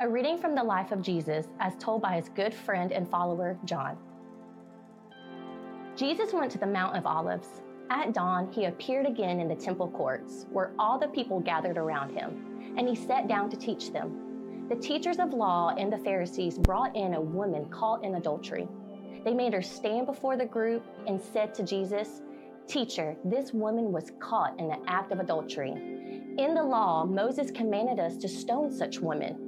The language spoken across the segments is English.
A reading from the life of Jesus as told by his good friend and follower, John. Jesus went to the Mount of Olives. At dawn, he appeared again in the temple courts, where all the people gathered around him, and he sat down to teach them. The teachers of law and the Pharisees brought in a woman caught in adultery. They made her stand before the group and said to Jesus, Teacher, this woman was caught in the act of adultery. In the law, Moses commanded us to stone such women.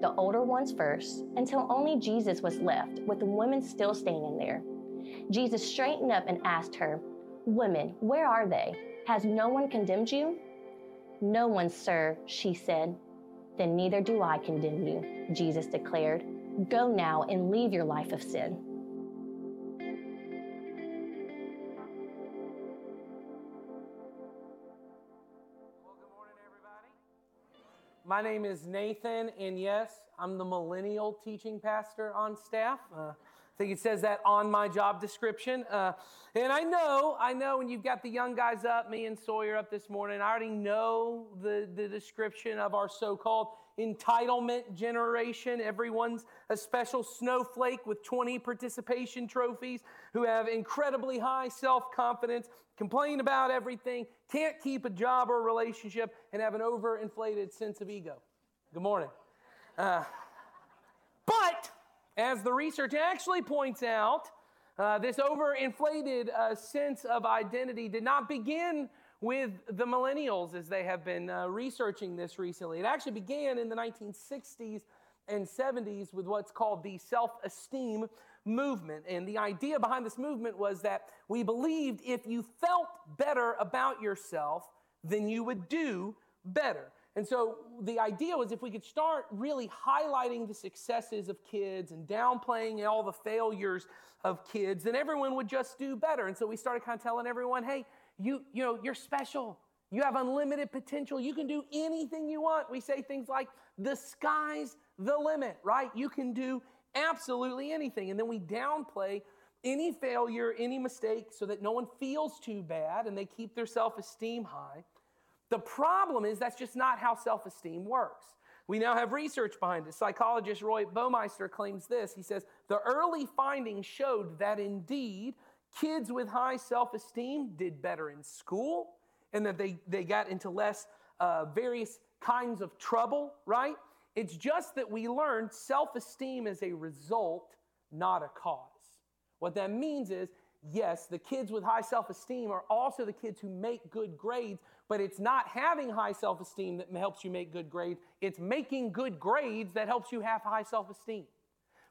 the older ones first, until only Jesus was left, with the women still standing there. Jesus straightened up and asked her, Women, where are they? Has no one condemned you? No one, sir, she said. Then neither do I condemn you, Jesus declared. Go now and leave your life of sin. My name is Nathan, and yes, I'm the millennial teaching pastor on staff. Uh, I think it says that on my job description. Uh, and I know, I know when you've got the young guys up, me and Sawyer up this morning, I already know the, the description of our so called entitlement generation. Everyone's a special snowflake with 20 participation trophies who have incredibly high self confidence, complain about everything, can't keep a job or a relationship, and have an overinflated sense of ego. Good morning. Uh, but as the research actually points out, uh, this overinflated uh, sense of identity did not begin with the millennials as they have been uh, researching this recently. It actually began in the 1960s and 70s with what's called the self esteem movement. And the idea behind this movement was that we believed if you felt better about yourself, then you would do better. And so the idea was if we could start really highlighting the successes of kids and downplaying all the failures of kids, then everyone would just do better. And so we started kind of telling everyone, hey, you, you know, you're special. You have unlimited potential. You can do anything you want. We say things like, the sky's the limit, right? You can do absolutely anything. And then we downplay any failure, any mistake, so that no one feels too bad and they keep their self esteem high. The problem is that's just not how self esteem works. We now have research behind it. Psychologist Roy Baumeister claims this. He says, The early findings showed that indeed Kids with high self esteem did better in school and that they, they got into less uh, various kinds of trouble, right? It's just that we learned self esteem is a result, not a cause. What that means is, yes, the kids with high self esteem are also the kids who make good grades, but it's not having high self esteem that helps you make good grades. It's making good grades that helps you have high self esteem.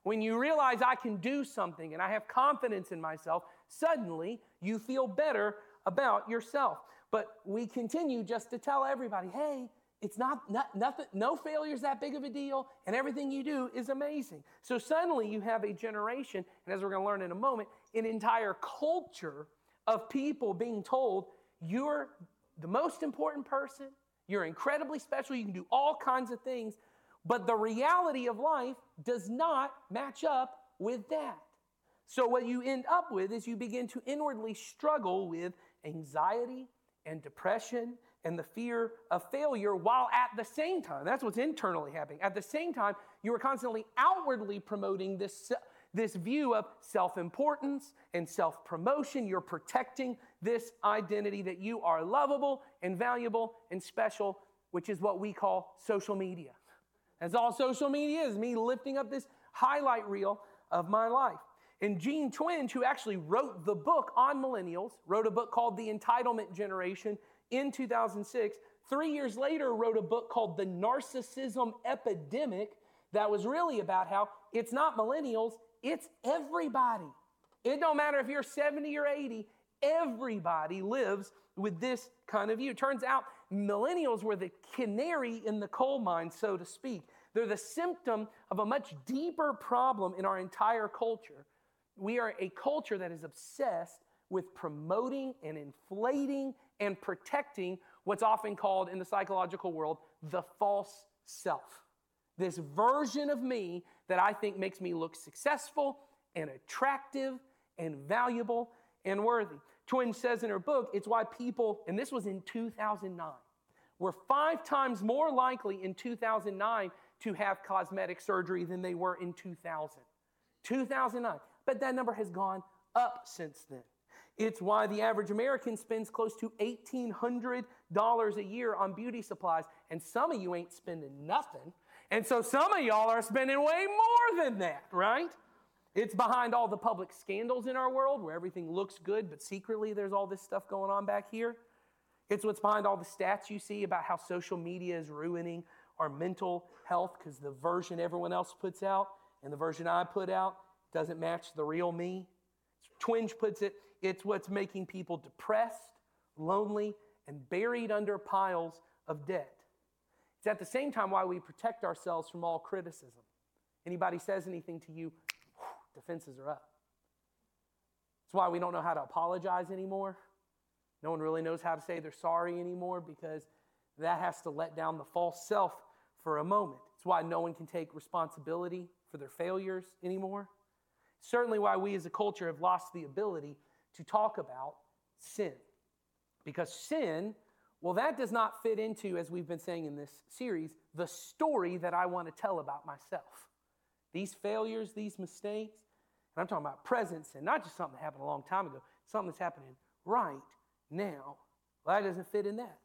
When you realize I can do something and I have confidence in myself, suddenly you feel better about yourself. But we continue just to tell everybody, hey, it's not, not nothing, no failure is that big of a deal, and everything you do is amazing. So suddenly you have a generation, and as we're going to learn in a moment, an entire culture of people being told you're the most important person, you're incredibly special, you can do all kinds of things, but the reality of life does not match up with that. So, what you end up with is you begin to inwardly struggle with anxiety and depression and the fear of failure, while at the same time, that's what's internally happening. At the same time, you are constantly outwardly promoting this, this view of self importance and self promotion. You're protecting this identity that you are lovable and valuable and special, which is what we call social media. That's all social media is me lifting up this highlight reel of my life. And Jean Twenge, who actually wrote the book on millennials, wrote a book called The Entitlement Generation in 2006. Three years later, wrote a book called The Narcissism Epidemic that was really about how it's not millennials, it's everybody. It don't matter if you're 70 or 80, everybody lives with this kind of view. Turns out millennials were the canary in the coal mine, so to speak. They're the symptom of a much deeper problem in our entire culture. We are a culture that is obsessed with promoting and inflating and protecting what's often called in the psychological world the false self. This version of me that I think makes me look successful and attractive and valuable and worthy. Twenge says in her book, it's why people, and this was in 2009, were five times more likely in 2009 to have cosmetic surgery than they were in 2000. 2009. But that number has gone up since then. It's why the average American spends close to $1,800 a year on beauty supplies, and some of you ain't spending nothing. And so some of y'all are spending way more than that, right? It's behind all the public scandals in our world where everything looks good, but secretly there's all this stuff going on back here. It's what's behind all the stats you see about how social media is ruining our mental health because the version everyone else puts out and the version I put out doesn't match the real me. Twenge puts it, it's what's making people depressed, lonely, and buried under piles of debt. It's at the same time why we protect ourselves from all criticism. Anybody says anything to you, defenses are up. It's why we don't know how to apologize anymore. No one really knows how to say they're sorry anymore because that has to let down the false self for a moment. It's why no one can take responsibility for their failures anymore. Certainly, why we as a culture have lost the ability to talk about sin. Because sin, well, that does not fit into, as we've been saying in this series, the story that I want to tell about myself. These failures, these mistakes, and I'm talking about present sin, not just something that happened a long time ago, something that's happening right now. Well, that doesn't fit in that.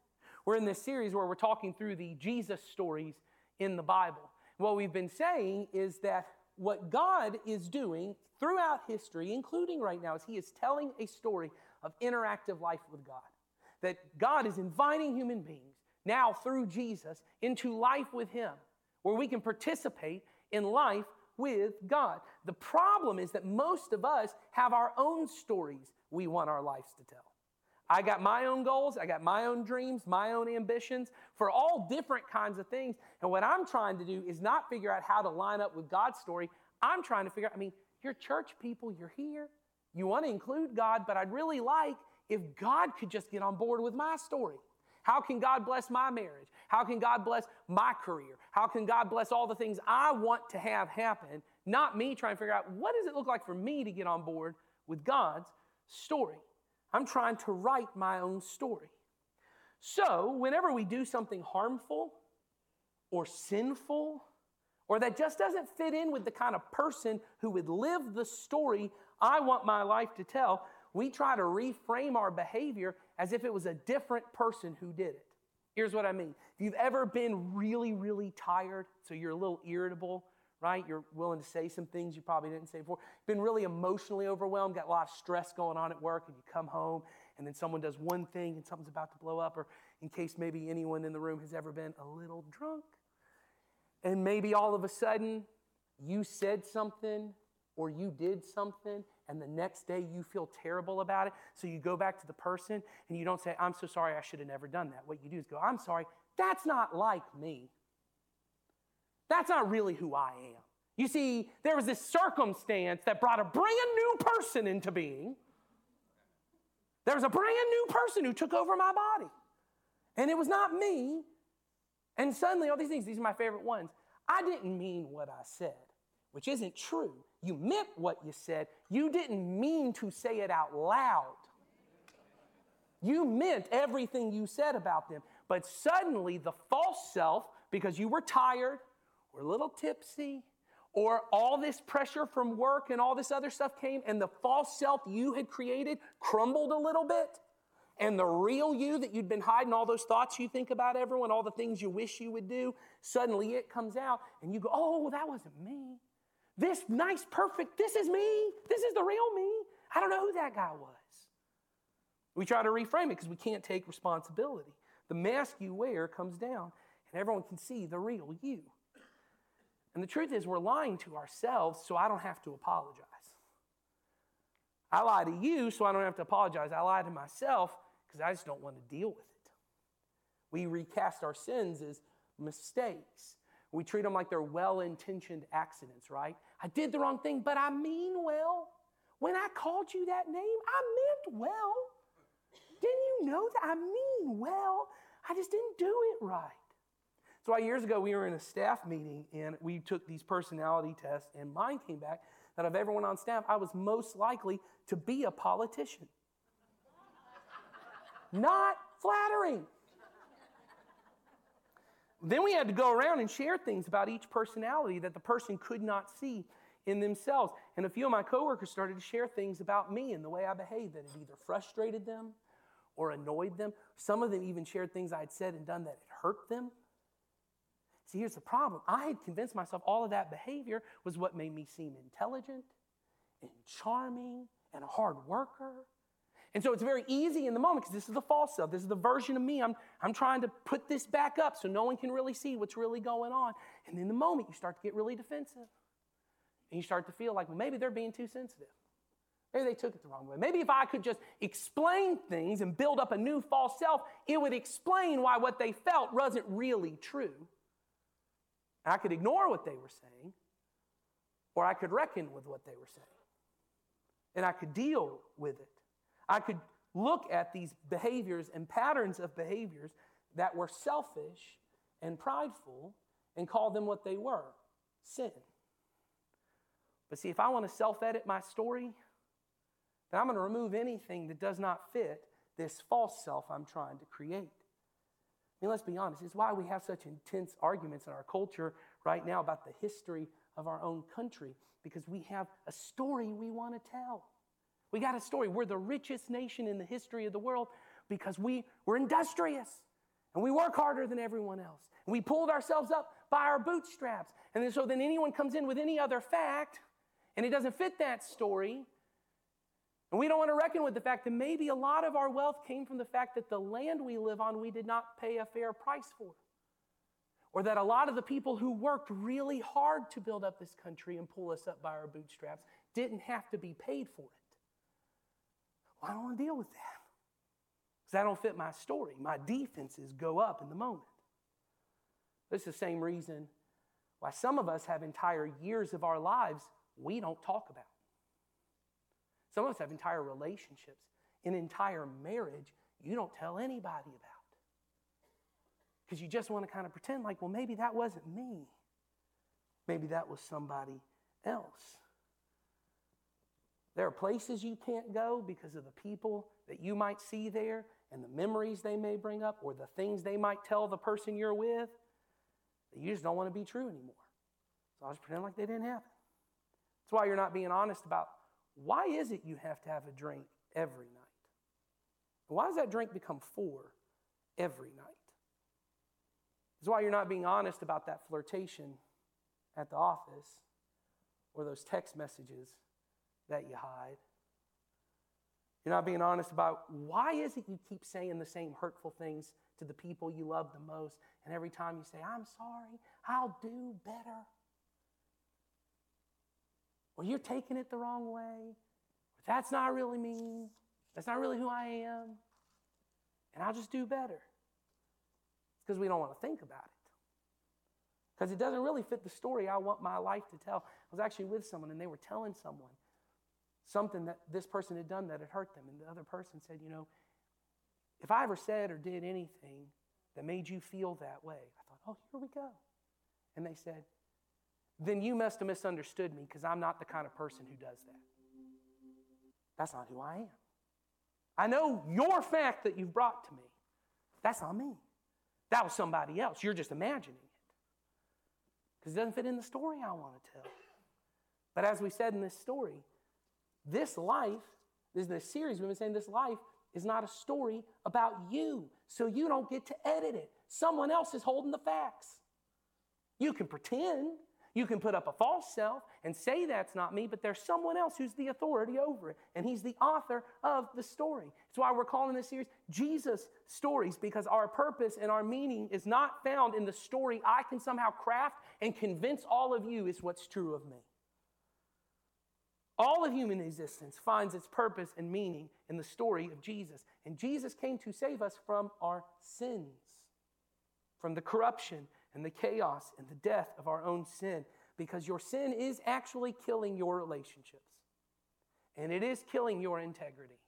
We're in this series where we're talking through the Jesus stories in the Bible. What we've been saying is that what God is doing throughout history, including right now, is He is telling a story of interactive life with God. That God is inviting human beings now through Jesus into life with Him, where we can participate in life with God. The problem is that most of us have our own stories we want our lives to tell. I got my own goals, I got my own dreams, my own ambitions for all different kinds of things. And what I'm trying to do is not figure out how to line up with God's story. I'm trying to figure out, I mean, you're church people, you're here. You want to include God, but I'd really like if God could just get on board with my story. How can God bless my marriage? How can God bless my career? How can God bless all the things I want to have happen? Not me trying to figure out what does it look like for me to get on board with God's story. I'm trying to write my own story. So, whenever we do something harmful or sinful, or that just doesn't fit in with the kind of person who would live the story I want my life to tell, we try to reframe our behavior as if it was a different person who did it. Here's what I mean. If you've ever been really, really tired, so you're a little irritable, right? You're willing to say some things you probably didn't say before. Been really emotionally overwhelmed, got a lot of stress going on at work, and you come home, and then someone does one thing and something's about to blow up, or in case maybe anyone in the room has ever been a little drunk, and maybe all of a sudden you said something or you did something and the next day you feel terrible about it. So you go back to the person and you don't say, I'm so sorry, I should have never done that. What you do is go, I'm sorry, that's not like me. That's not really who I am. You see, there was this circumstance that brought a brand new person into being. There was a brand new person who took over my body. And it was not me. And suddenly, all these things, these are my favorite ones. I didn't mean what I said, which isn't true. You meant what you said, you didn't mean to say it out loud. You meant everything you said about them. But suddenly, the false self, because you were tired or a little tipsy, or all this pressure from work and all this other stuff came, and the false self you had created crumbled a little bit, and the real you that you'd been hiding, all those thoughts you think about everyone, all the things you wish you would do, suddenly it comes out, and you go, Oh, that wasn't me. This nice, perfect, this is me. This is the real me. I don't know who that guy was. We try to reframe it because we can't take responsibility. The mask you wear comes down, and everyone can see the real you. And the truth is, we're lying to ourselves so I don't have to apologize. I lie to you so I don't have to apologize. I lie to myself because I just don't want to deal with it. We recast our sins as mistakes. We treat them like they're well intentioned accidents, right? I did the wrong thing, but I mean well. When I called you that name, I meant well. Didn't you know that? I mean well. I just didn't do it right. So why years ago we were in a staff meeting and we took these personality tests, and mine came back that of everyone on staff, I was most likely to be a politician. Not flattering. Then we had to go around and share things about each personality that the person could not see in themselves. And a few of my coworkers started to share things about me and the way I behaved that it either frustrated them or annoyed them. Some of them even shared things I had said and done that had hurt them. See, here's the problem. I had convinced myself all of that behavior was what made me seem intelligent and charming and a hard worker. And so it's very easy in the moment because this is the false self. This is the version of me. I'm, I'm trying to put this back up so no one can really see what's really going on. And in the moment, you start to get really defensive. And you start to feel like, well, maybe they're being too sensitive. Maybe they took it the wrong way. Maybe if I could just explain things and build up a new false self, it would explain why what they felt wasn't really true. I could ignore what they were saying, or I could reckon with what they were saying. And I could deal with it. I could look at these behaviors and patterns of behaviors that were selfish and prideful and call them what they were sin. But see, if I want to self edit my story, then I'm going to remove anything that does not fit this false self I'm trying to create. Mean, let's be honest, it's why we have such intense arguments in our culture right now about the history of our own country, because we have a story we want to tell. We got a story. We're the richest nation in the history of the world because we, we're industrious and we work harder than everyone else. And we pulled ourselves up by our bootstraps. And then, so then anyone comes in with any other fact and it doesn't fit that story, and we don't want to reckon with the fact that maybe a lot of our wealth came from the fact that the land we live on we did not pay a fair price for. Or that a lot of the people who worked really hard to build up this country and pull us up by our bootstraps didn't have to be paid for it. Well, I don't want to deal with that because that don't fit my story. My defenses go up in the moment. This is the same reason why some of us have entire years of our lives we don't talk about. Some of us have entire relationships, an entire marriage you don't tell anybody about. Because you just want to kind of pretend like, well, maybe that wasn't me. Maybe that was somebody else. There are places you can't go because of the people that you might see there and the memories they may bring up or the things they might tell the person you're with that you just don't want to be true anymore. So I just pretend like they didn't happen. That's why you're not being honest about why is it you have to have a drink every night? Why does that drink become four every night? That's why you're not being honest about that flirtation at the office or those text messages that you hide. You're not being honest about why is it you keep saying the same hurtful things to the people you love the most, and every time you say, I'm sorry, I'll do better. Well, you're taking it the wrong way. That's not really me. That's not really who I am. And I'll just do better. Because we don't want to think about it. Because it doesn't really fit the story I want my life to tell. I was actually with someone and they were telling someone something that this person had done that had hurt them. And the other person said, You know, if I ever said or did anything that made you feel that way, I thought, Oh, here we go. And they said, then you must have misunderstood me because I'm not the kind of person who does that. That's not who I am. I know your fact that you've brought to me. That's not me. That was somebody else. You're just imagining it. Because it doesn't fit in the story I want to tell. But as we said in this story, this life, this, this series, we've been saying this life is not a story about you. So you don't get to edit it. Someone else is holding the facts. You can pretend, you can put up a false self and say that's not me, but there's someone else who's the authority over it, and he's the author of the story. That's why we're calling this series Jesus Stories, because our purpose and our meaning is not found in the story I can somehow craft and convince all of you is what's true of me. All of human existence finds its purpose and meaning in the story of Jesus. And Jesus came to save us from our sins. from the corruption and the chaos and the death of our own sin because your sin is actually killing your relationships. And it is killing your integrity.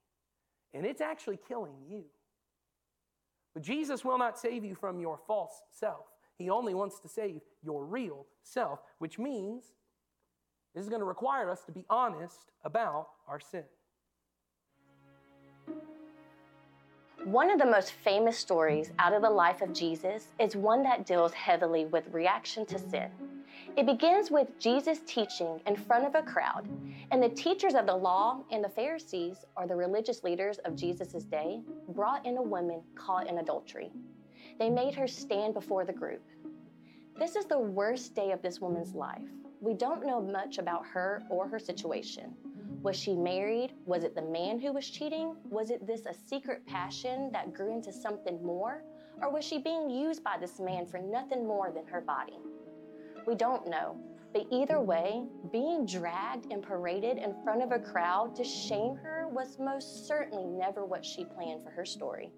And it's actually killing you. But Jesus will not save you from your false self. He only wants to save your real self, which means this is going to require us to be honest about our sin. One of the most famous stories out of the life of Jesus is one that deals heavily with reaction to sin. It begins with Jesus teaching in front of a crowd, and the teachers of the law and the Pharisees, or the religious leaders of Jesus' day, brought in a woman caught in adultery. They made her stand before the group. This is the worst day of this woman's life. We don't know much about her or her situation. Was she married? Was it the man who was cheating? Was it this a secret passion that grew into something more? Or was she being used by this man for nothing more than her body? We don't know. But either way, being dragged and paraded in front of a crowd to shame her was most certainly never what she planned for her story.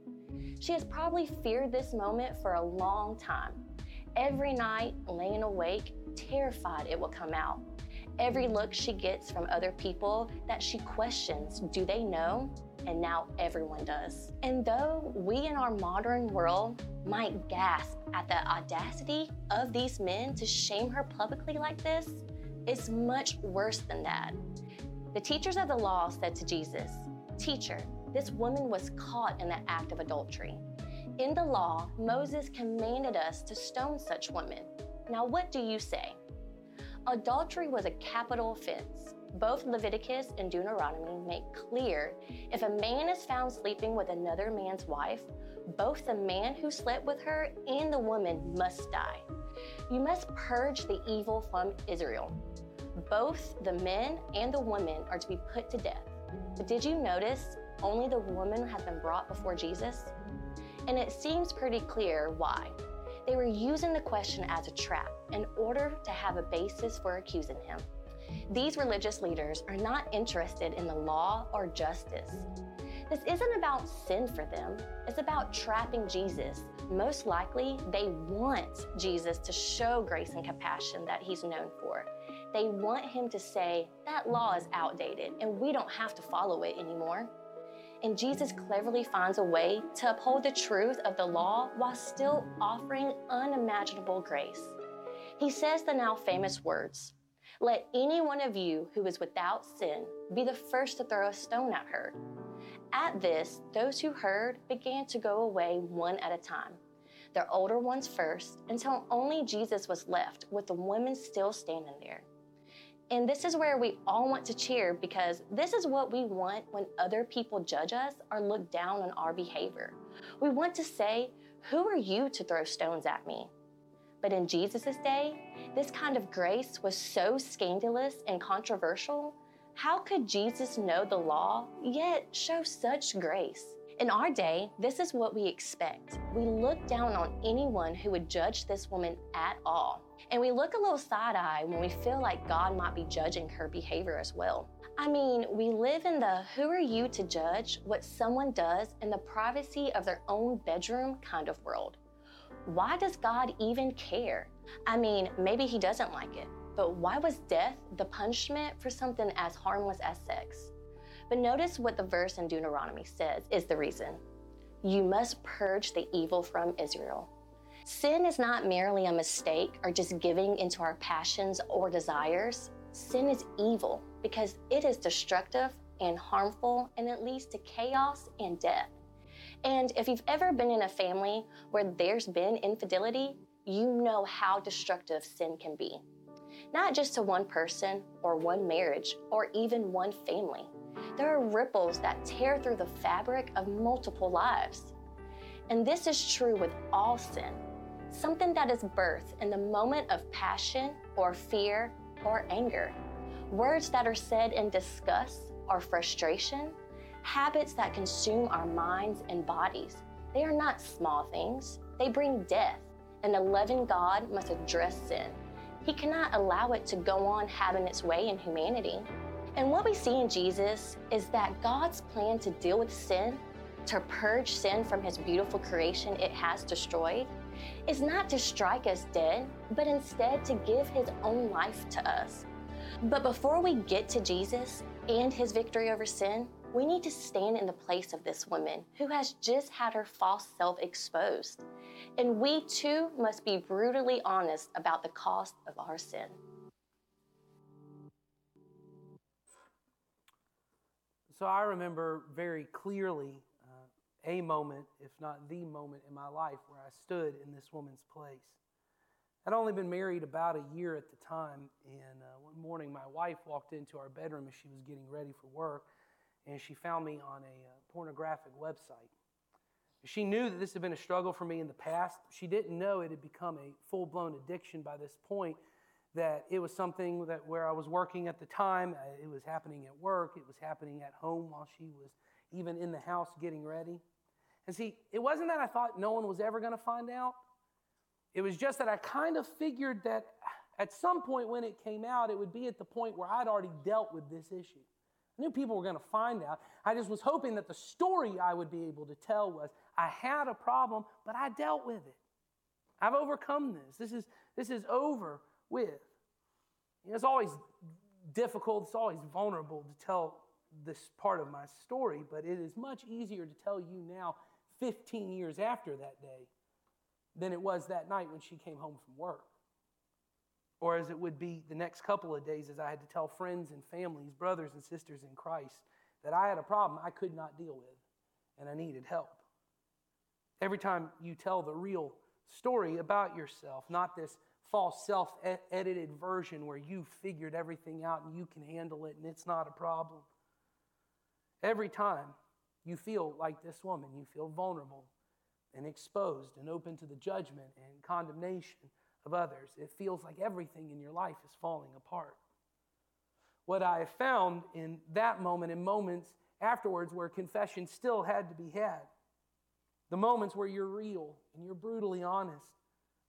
She has probably feared this moment for a long time. Every night, laying awake, terrified it will come out every look she gets from other people that she questions do they know? And now everyone does. And though we in our modern world might gasp at the audacity of these men to shame her publicly like this, it's much worse than that. The teachers of the law said to Jesus, Teacher, this woman was caught in the act of adultery. In the law, Moses commanded us to stone such women. Now, what do you say? Adultery was a capital offense. Both Leviticus and Deuteronomy make clear if a man is found sleeping with another man's wife, both the man who slept with her and the woman must die. You must purge the evil from Israel. Both the men and the women are to be put to death. But did you notice only the woman has been brought before Jesus? And it seems pretty clear why. They were using the question as a trap in order to have a basis for accusing him. These religious leaders are not interested in the law or justice. This isn't about sin for them, it's about trapping Jesus. Most likely, they want Jesus to show grace and compassion that he's known for. They want him to say, that law is outdated and we don't have to follow it anymore. And Jesus cleverly finds a way to uphold the truth of the law while still offering unimaginable grace. He says the now famous words Let any one of you who is without sin be the first to throw a stone at her. At this, those who heard began to go away one at a time, their older ones first, until only Jesus was left with the women still standing there. And this is where we all want to cheer because this is what we want when other people judge us or look down on our behavior. We want to say, Who are you to throw stones at me? But in Jesus' day, this kind of grace was so scandalous and controversial. How could Jesus know the law yet show such grace? In our day, this is what we expect. We look down on anyone who would judge this woman at all. And we look a little side eye when we feel like God might be judging her behavior as well. I mean, we live in the who are you to judge what someone does in the privacy of their own bedroom kind of world. Why does God even care? I mean, maybe He doesn't like it, but why was death the punishment for something as harmless as sex? But notice what the verse in Deuteronomy says is the reason. You must purge the evil from Israel. Sin is not merely a mistake or just giving into our passions or desires. Sin is evil because it is destructive and harmful and it leads to chaos and death. And if you've ever been in a family where there's been infidelity, you know how destructive sin can be. Not just to one person or one marriage or even one family there are ripples that tear through the fabric of multiple lives. And this is true with all sin. Something that is birthed in the moment of passion or fear or anger. Words that are said in disgust or frustration. Habits that consume our minds and bodies. They are not small things, they bring death. And the loving God must address sin. He cannot allow it to go on having its way in humanity. And what we see in Jesus is that God's plan to deal with sin, to purge sin from his beautiful creation it has destroyed, is not to strike us dead, but instead to give his own life to us. But before we get to Jesus and his victory over sin, we need to stand in the place of this woman who has just had her false self exposed. And we too must be brutally honest about the cost of our sin. So I remember very clearly a moment, if not the moment in my life, where I stood in this woman's place. I'd only been married about a year at the time, and uh, one morning my wife walked into our bedroom as she was getting ready for work, and she found me on a uh, pornographic website. She knew that this had been a struggle for me in the past. She didn't know it had become a full blown addiction by this point, that it was something that where I was working at the time, uh, it was happening at work, it was happening at home while she was even in the house getting ready. And see, it wasn't that I thought no one was ever going to find out. It was just that I kind of figured that at some point when it came out, it would be at the point where I'd already dealt with this issue. I knew people were going to find out. I just was hoping that the story I would be able to tell was I had a problem, but I dealt with it. I've overcome this. This is, this is over with. You know, it's always difficult, it's always vulnerable to tell this part of my story, but it is much easier to tell you now, 15 years after that day, than it was that night when she came home from work. Or as it would be the next couple of days as I had to tell friends and families, brothers and sisters in Christ, that I had a problem I could not deal with and I needed help. Every time you tell the real story about yourself, not this false self edited version where you figured everything out and you can handle it and it's not a problem. Every time you feel like this woman, you feel vulnerable and exposed and open to the judgment and condemnation of others. It feels like everything in your life is falling apart. What I have found in that moment and moments afterwards where confession still had to be had, the moments where you're real and you're brutally honest,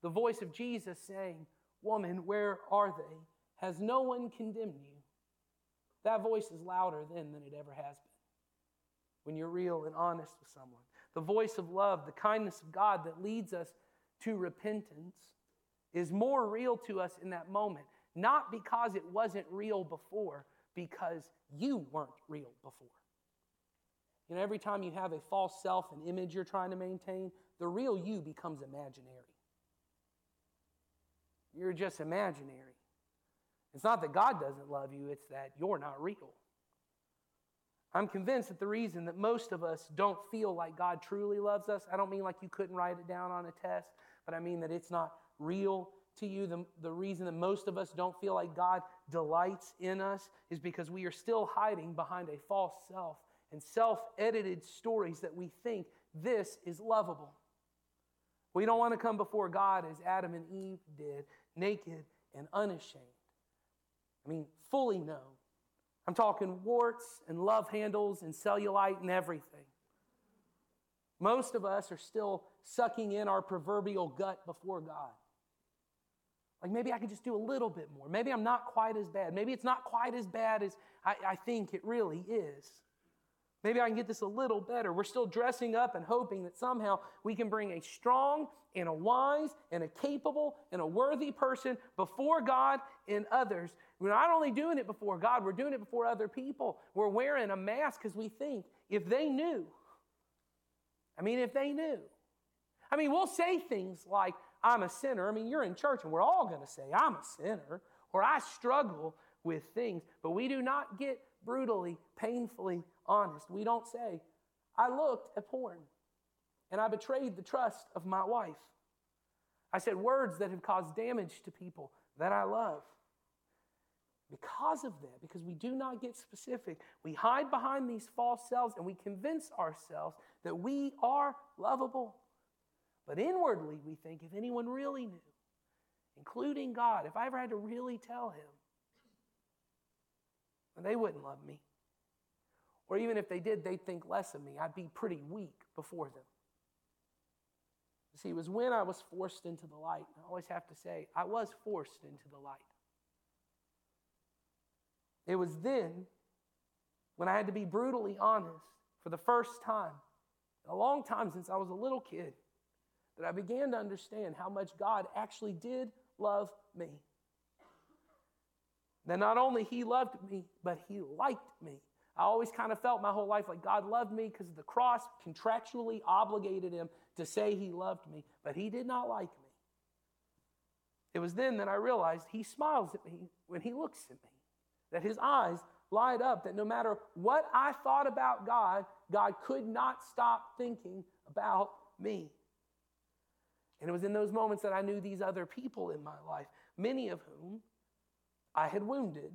the voice of Jesus saying, Woman, where are they? Has no one condemned you? That voice is louder then than it ever has been. When you're real and honest with someone, the voice of love, the kindness of God that leads us to repentance is more real to us in that moment, not because it wasn't real before, because you weren't real before. You know, every time you have a false self, an image you're trying to maintain, the real you becomes imaginary. You're just imaginary. It's not that God doesn't love you, it's that you're not real. I'm convinced that the reason that most of us don't feel like God truly loves us, I don't mean like you couldn't write it down on a test, but I mean that it's not real to you. The, the reason that most of us don't feel like God delights in us is because we are still hiding behind a false self and self edited stories that we think this is lovable. We don't want to come before God as Adam and Eve did, naked and unashamed. I mean, fully known I'm talking warts and love handles and cellulite and everything. Most of us are still sucking in our proverbial gut before God. Like maybe I could just do a little bit more. Maybe I'm not quite as bad. Maybe it's not quite as bad as I, I think it really is. Maybe I can get this a little better. We're still dressing up and hoping that somehow we can bring a strong and a wise and a capable and a worthy person before God and others. We're not only doing it before God, we're doing it before other people. We're wearing a mask because we think if they knew, I mean, if they knew. I mean, we'll say things like, I'm a sinner. I mean, you're in church and we're all going to say, I'm a sinner or I struggle with things, but we do not get brutally, painfully honest. We don't say, I looked at porn and I betrayed the trust of my wife. I said words that have caused damage to people that I love. Because of that, because we do not get specific, we hide behind these false selves and we convince ourselves that we are lovable. But inwardly, we think if anyone really knew, including God, if I ever had to really tell him, they wouldn't love me. Or even if they did, they'd think less of me. I'd be pretty weak before them. See, it was when I was forced into the light. I always have to say, I was forced into the light. It was then when I had to be brutally honest for the first time, a long time since I was a little kid, that I began to understand how much God actually did love me. That not only He loved me, but He liked me. I always kind of felt my whole life like God loved me because the cross contractually obligated Him to say He loved me, but He did not like me. It was then that I realized He smiles at me when He looks at me, that His eyes light up, that no matter what I thought about God, God could not stop thinking about me. And it was in those moments that I knew these other people in my life, many of whom I had wounded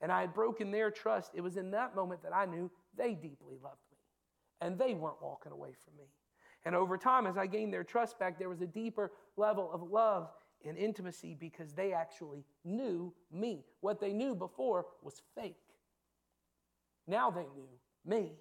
and I had broken their trust. It was in that moment that I knew they deeply loved me and they weren't walking away from me. And over time, as I gained their trust back, there was a deeper level of love and intimacy because they actually knew me. What they knew before was fake. Now they knew me.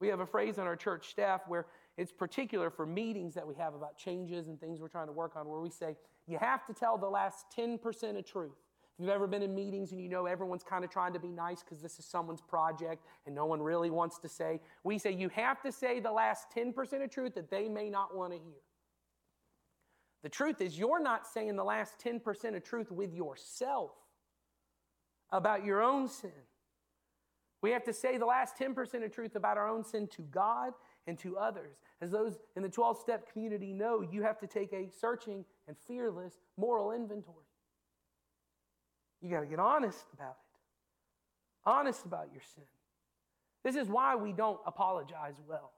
We have a phrase on our church staff where it's particular for meetings that we have about changes and things we're trying to work on, where we say, you have to tell the last 10% of truth. If you've ever been in meetings and you know everyone's kind of trying to be nice because this is someone's project and no one really wants to say, we say you have to say the last 10% of truth that they may not want to hear. The truth is, you're not saying the last 10% of truth with yourself about your own sin. We have to say the last 10% of truth about our own sin to God and to others. As those in the 12 step community know, you have to take a searching and fearless moral inventory. You got to get honest about it, honest about your sin. This is why we don't apologize well.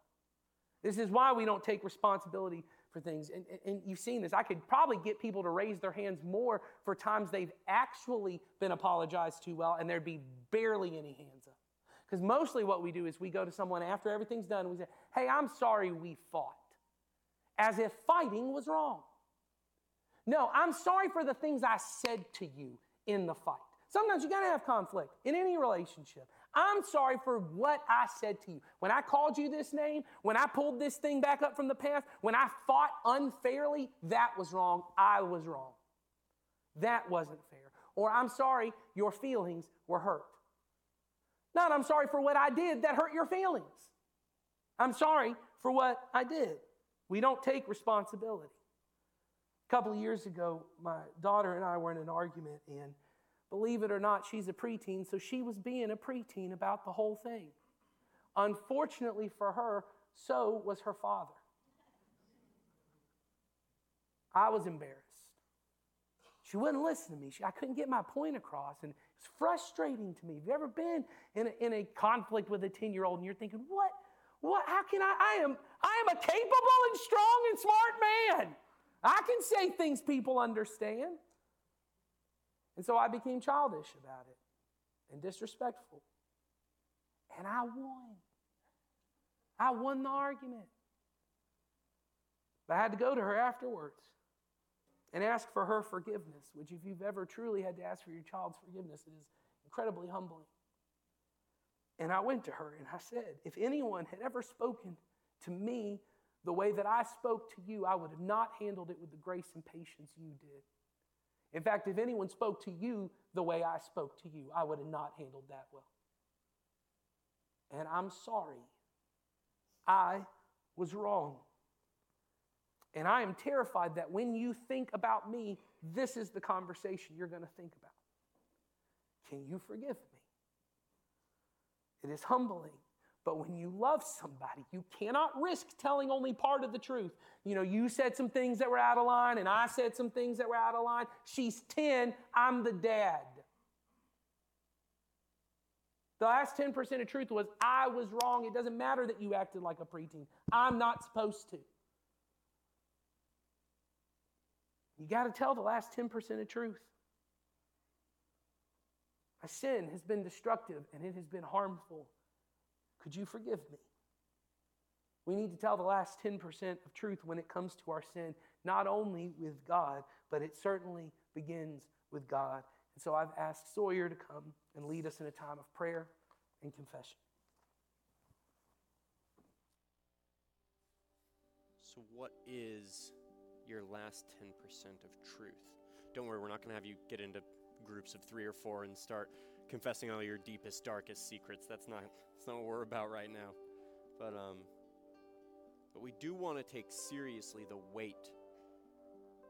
This is why we don't take responsibility for things. And, and, you've seen this. I could probably get people to raise their hands more for times they've actually been apologized to well, and there'd be barely any hands up. Because mostly what we do is we go to someone after everything's done and we say, Hey, I'm sorry we fought. As if fighting was wrong. No, I'm sorry for the things I said to you in the fight. Sometimes you got to have conflict in any relationship. I'm sorry for what I said to you. When I called you this name, when I pulled this thing back up from the past, when I fought unfairly, that was wrong. I was wrong. That wasn't fair. Or I'm sorry your feelings were hurt. Not I'm sorry for what I did that hurt your feelings. I'm sorry for what I did. We don't take responsibility. A couple of years ago, my daughter and I were in an argument, and believe it or not, she's a preteen, so she was being a preteen about the whole thing. Unfortunately for her, so was her father. I was embarrassed. She wouldn't listen to me. She, I couldn't get my point across, and it's frustrating to me. Have you ever been in a, in a conflict with a 10 year old and you're thinking, what? What? How can I? I am, I am a capable and strong and smart man. I can say things people understand. And so I became childish about it and disrespectful. And I won. I won the argument. But I had to go to her afterwards and ask for her forgiveness, which, if you've ever truly had to ask for your child's forgiveness, it is incredibly humbling. And I went to her and I said, If anyone had ever spoken to me the way that I spoke to you, I would have not handled it with the grace and patience you did. In fact, if anyone spoke to you the way I spoke to you, I would have not handled that well. And I'm sorry. I was wrong. And I am terrified that when you think about me, this is the conversation you're going to think about. Can you forgive me? It is humbling. But when you love somebody, you cannot risk telling only part of the truth. You know, you said some things that were out of line, and I said some things that were out of line. She's 10, I'm the dad. The last 10% of truth was I was wrong. It doesn't matter that you acted like a preteen. I'm not supposed to. You got to tell the last 10% of truth. My sin has been destructive and it has been harmful. Could you forgive me? We need to tell the last 10% of truth when it comes to our sin, not only with God, but it certainly begins with God. And so I've asked Sawyer to come and lead us in a time of prayer and confession. So, what is your last 10% of truth? Don't worry, we're not going to have you get into groups of three or four and start confessing all your deepest, darkest secrets. That's not, that's not what we're about right now. But um, but we do want to take seriously the weight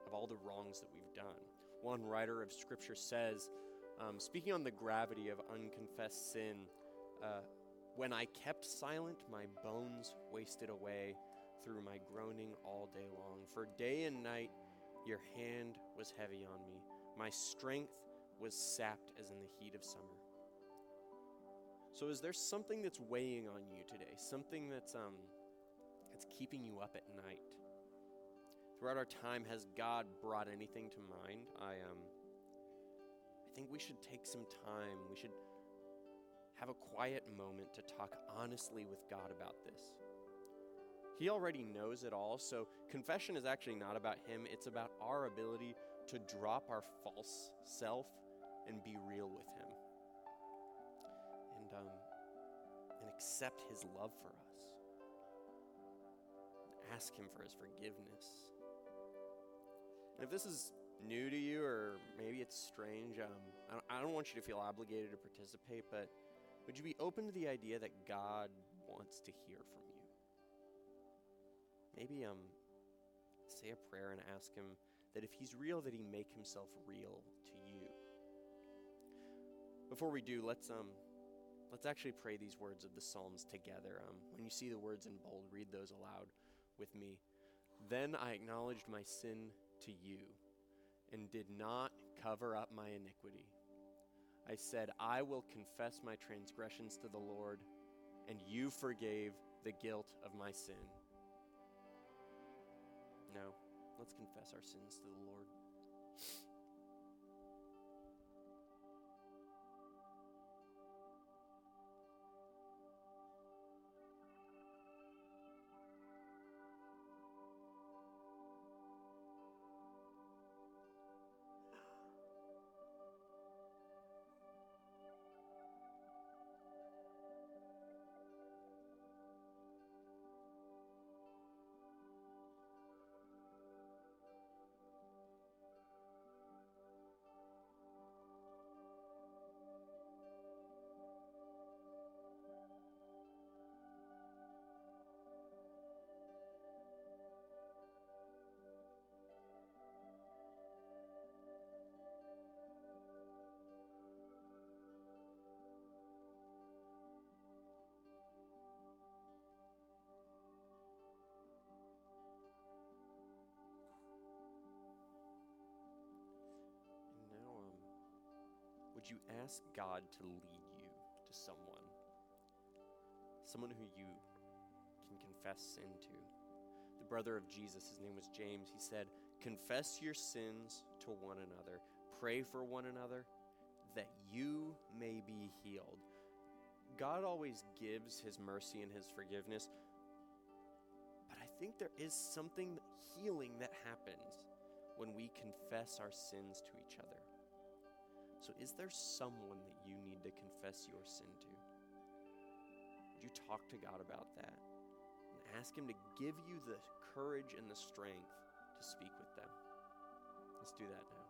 of all the wrongs that we've done. One writer of Scripture says, um, speaking on the gravity of unconfessed sin, uh, when I kept silent, my bones wasted away through my groaning all day long. For day and night your hand was heavy on me. My strength was sapped as in the heat of summer. So, is there something that's weighing on you today? Something that's um, that's keeping you up at night? Throughout our time, has God brought anything to mind? I um, I think we should take some time. We should have a quiet moment to talk honestly with God about this. He already knows it all, so confession is actually not about Him, it's about our ability to drop our false self and be real with Him. And, um, and accept His love for us. Ask Him for His forgiveness. And if this is new to you, or maybe it's strange, um, I, don't, I don't want you to feel obligated to participate, but would you be open to the idea that God wants to hear from you? Maybe um, say a prayer and ask Him that if He's real, that He make Himself real to you. Before we do, let's um, let's actually pray these words of the Psalms together. Um, when you see the words in bold, read those aloud with me. Then I acknowledged my sin to you and did not cover up my iniquity. I said, I will confess my transgressions to the Lord, and you forgave the guilt of my sin. Now, let's confess our sins to the Lord. Would you ask God to lead you to someone? Someone who you can confess sin to. The brother of Jesus, his name was James, he said, Confess your sins to one another, pray for one another, that you may be healed. God always gives his mercy and his forgiveness, but I think there is something healing that happens when we confess our sins to each other. So, is there someone that you need to confess your sin to? Would you talk to God about that and ask Him to give you the courage and the strength to speak with them? Let's do that now.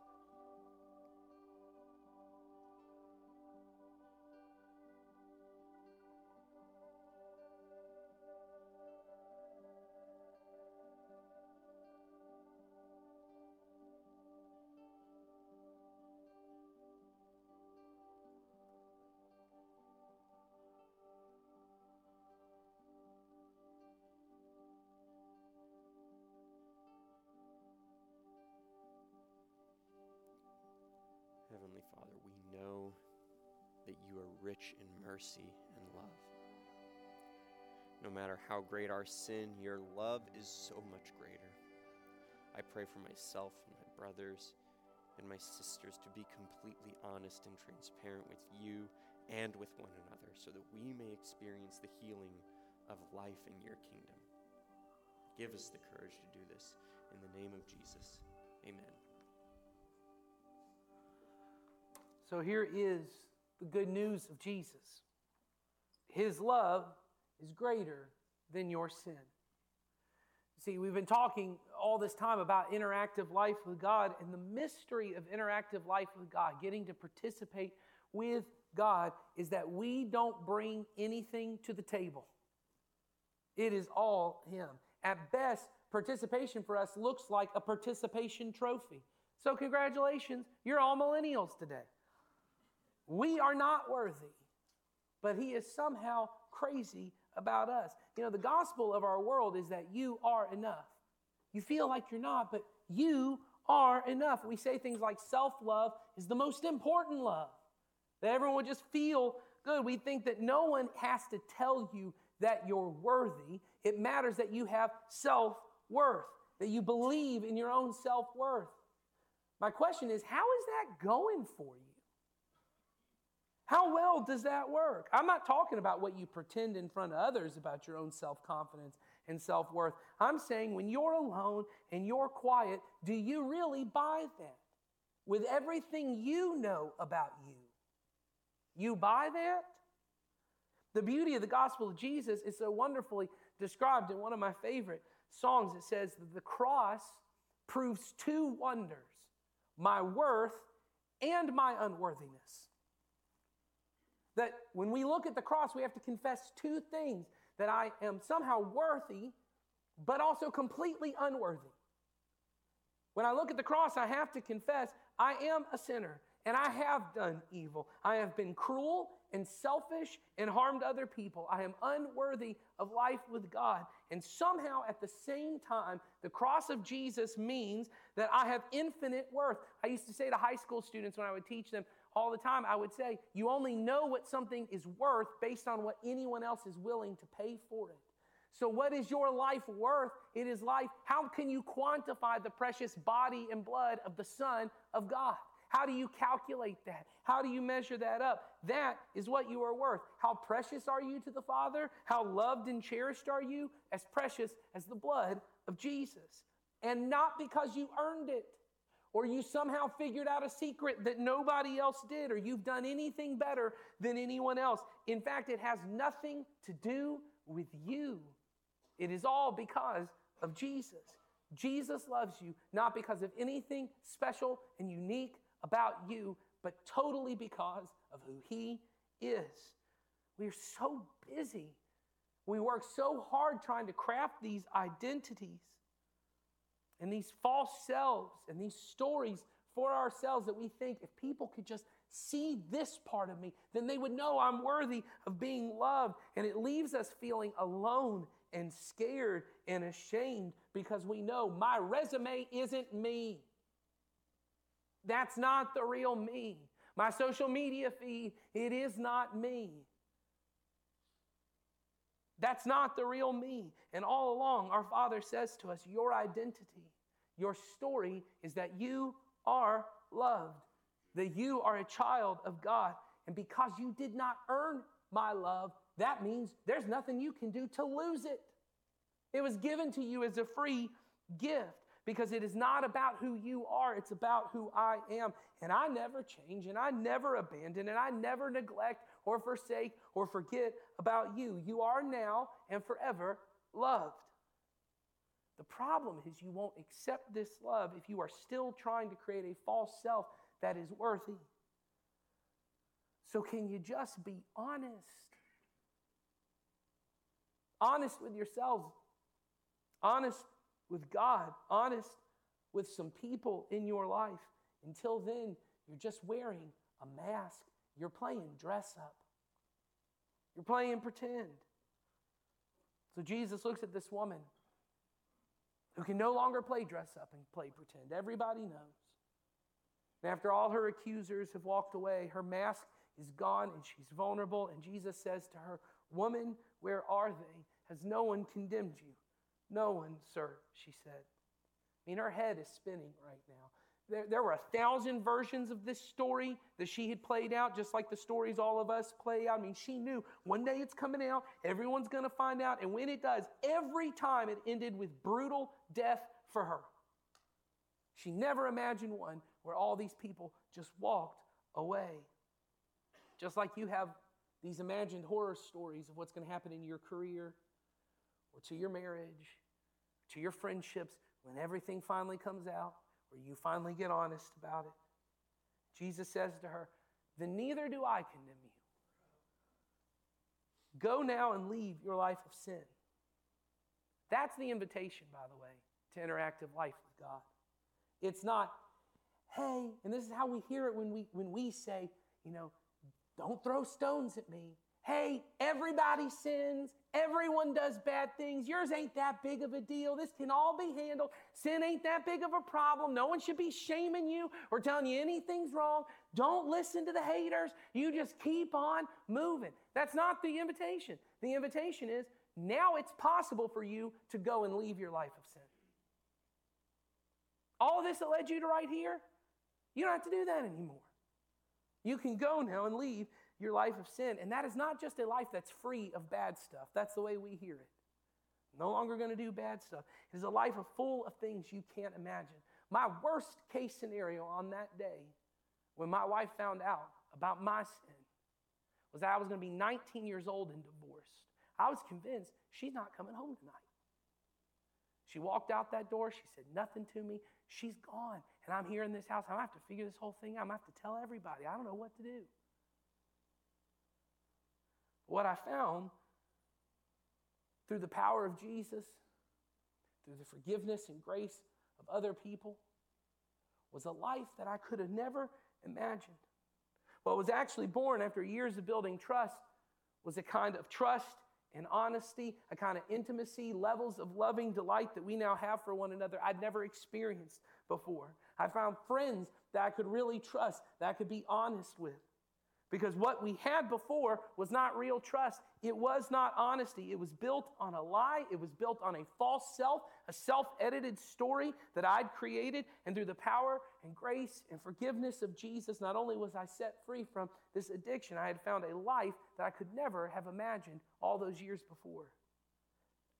Rich in mercy and love. No matter how great our sin, your love is so much greater. I pray for myself and my brothers and my sisters to be completely honest and transparent with you and with one another so that we may experience the healing of life in your kingdom. Give us the courage to do this. In the name of Jesus, amen. So here is the good news of Jesus His love is greater than your sin. See, we've been talking all this time about interactive life with God and the mystery of interactive life with God, getting to participate with God, is that we don't bring anything to the table. It is all Him. At best, participation for us looks like a participation trophy. So, congratulations, you're all millennials today. We are not worthy, but He is somehow crazy about us. You know, the gospel of our world is that you are enough. You feel like you're not, but you are enough. We say things like self love is the most important love, that everyone would just feel good. We think that no one has to tell you that you're worthy. It matters that you have self worth, that you believe in your own self worth. My question is, how is that going for you? How well does that work? I'm not talking about what you pretend in front of others about your own self confidence and self worth. I'm saying when you're alone and you're quiet, do you really buy that with everything you know about you? You buy that? The beauty of the gospel of Jesus is so wonderfully described in one of my favorite songs. It says that the cross proves two wonders my worth and my unworthiness. That when we look at the cross, we have to confess two things that I am somehow worthy, but also completely unworthy. When I look at the cross, I have to confess I am a sinner and I have done evil. I have been cruel and selfish and harmed other people. I am unworthy of life with God. And somehow, at the same time, the cross of Jesus means that I have infinite worth. I used to say to high school students when I would teach them all the time, I would say, You only know what something is worth based on what anyone else is willing to pay for it. So, what is your life worth? It is life. How can you quantify the precious body and blood of the Son of God? How do you calculate that? How do you measure that up? That is what you are worth. How precious are you to the Father? How loved and cherished are you? As precious as the blood of Jesus. And not because you earned it, or you somehow figured out a secret that nobody else did, or you've done anything better than anyone else. In fact, it has nothing to do with you. It is all because of Jesus. Jesus loves you not because of anything special and unique about you, but totally because of who He is. We are so busy. We work so hard trying to craft these identities and these false selves and these stories for ourselves that we think if people could just see this part of me, then they would know I'm worthy of being loved. And it leaves us feeling alone and scared and ashamed because we know my resume isn't me. That's not the real me. My social media feed, it is not me. That's not the real me. And all along, our Father says to us, Your identity, your story is that you are loved, that you are a child of God. And because you did not earn my love, that means there's nothing you can do to lose it. It was given to you as a free gift because it is not about who you are, it's about who I am. And I never change, and I never abandon, and I never neglect or forsake or forget about you. You are now and forever loved. The problem is you won't accept this love if you are still trying to create a false self that is worthy. So, can you just be honest? Honest with yourselves, honest with God, honest with some people in your life. Until then, you're just wearing a mask. You're playing dress up. You're playing pretend. So Jesus looks at this woman who can no longer play dress up and play pretend. Everybody knows. And after all her accusers have walked away, her mask is gone and she's vulnerable. And Jesus says to her, Woman, where are they? Has no one condemned you? No one, sir, she said. I mean, her head is spinning right now. There, there were a thousand versions of this story that she had played out, just like the stories all of us play out. I mean, she knew one day it's coming out, everyone's going to find out. And when it does, every time it ended with brutal death for her. She never imagined one where all these people just walked away. Just like you have these imagined horror stories of what's going to happen in your career or to your marriage, to your friendships, when everything finally comes out, where you finally get honest about it. Jesus says to her, Then neither do I condemn you. Go now and leave your life of sin. That's the invitation, by the way, to interactive life with God. It's not, hey, and this is how we hear it when we when we say, you know, don't throw stones at me. Hey, everybody sins. Everyone does bad things. Yours ain't that big of a deal. This can all be handled. Sin ain't that big of a problem. No one should be shaming you or telling you anything's wrong. Don't listen to the haters. You just keep on moving. That's not the invitation. The invitation is now it's possible for you to go and leave your life of sin. All this that led you to right here, you don't have to do that anymore. You can go now and leave your life of sin. And that is not just a life that's free of bad stuff. That's the way we hear it. No longer going to do bad stuff. It is a life of full of things you can't imagine. My worst case scenario on that day, when my wife found out about my sin, was that I was going to be 19 years old and divorced. I was convinced she's not coming home tonight. She walked out that door. She said nothing to me. She's gone. And I'm here in this house. I'm have to figure this whole thing out. I'm going to have to tell everybody. I don't know what to do. What I found through the power of Jesus, through the forgiveness and grace of other people, was a life that I could have never imagined. What was actually born after years of building trust was a kind of trust and honesty, a kind of intimacy, levels of loving delight that we now have for one another I'd never experienced before. I found friends that I could really trust, that I could be honest with. Because what we had before was not real trust. It was not honesty. It was built on a lie. It was built on a false self, a self edited story that I'd created. And through the power and grace and forgiveness of Jesus, not only was I set free from this addiction, I had found a life that I could never have imagined all those years before.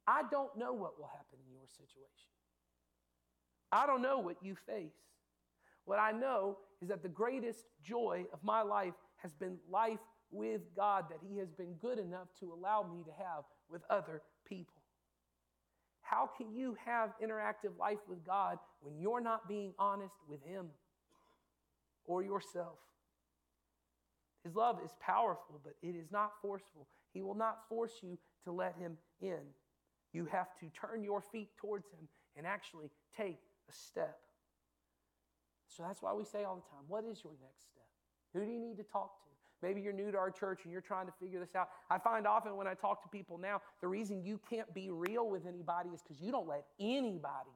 I don't know what will happen in your situation. I don't know what you face. What I know is that the greatest joy of my life has been life with God that He has been good enough to allow me to have with other people. How can you have interactive life with God when you're not being honest with Him or yourself? His love is powerful, but it is not forceful. He will not force you to let Him in. You have to turn your feet towards Him and actually take a step. So that's why we say all the time what is your next step? Who do you need to talk to? Maybe you're new to our church and you're trying to figure this out. I find often when I talk to people now, the reason you can't be real with anybody is because you don't let anybody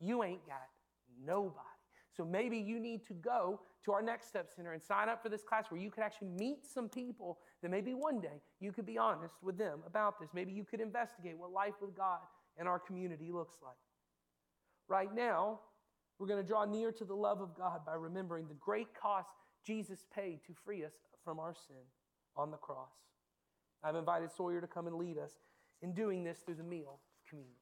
in. You ain't got nobody. So maybe you need to go to our Next Step Center and sign up for this class where you could actually meet some people that maybe one day you could be honest with them about this. Maybe you could investigate what life with God in our community looks like. Right now, we're going to draw near to the love of God by remembering the great cost Jesus paid to free us from our sin on the cross. I've invited Sawyer to come and lead us in doing this through the meal of communion.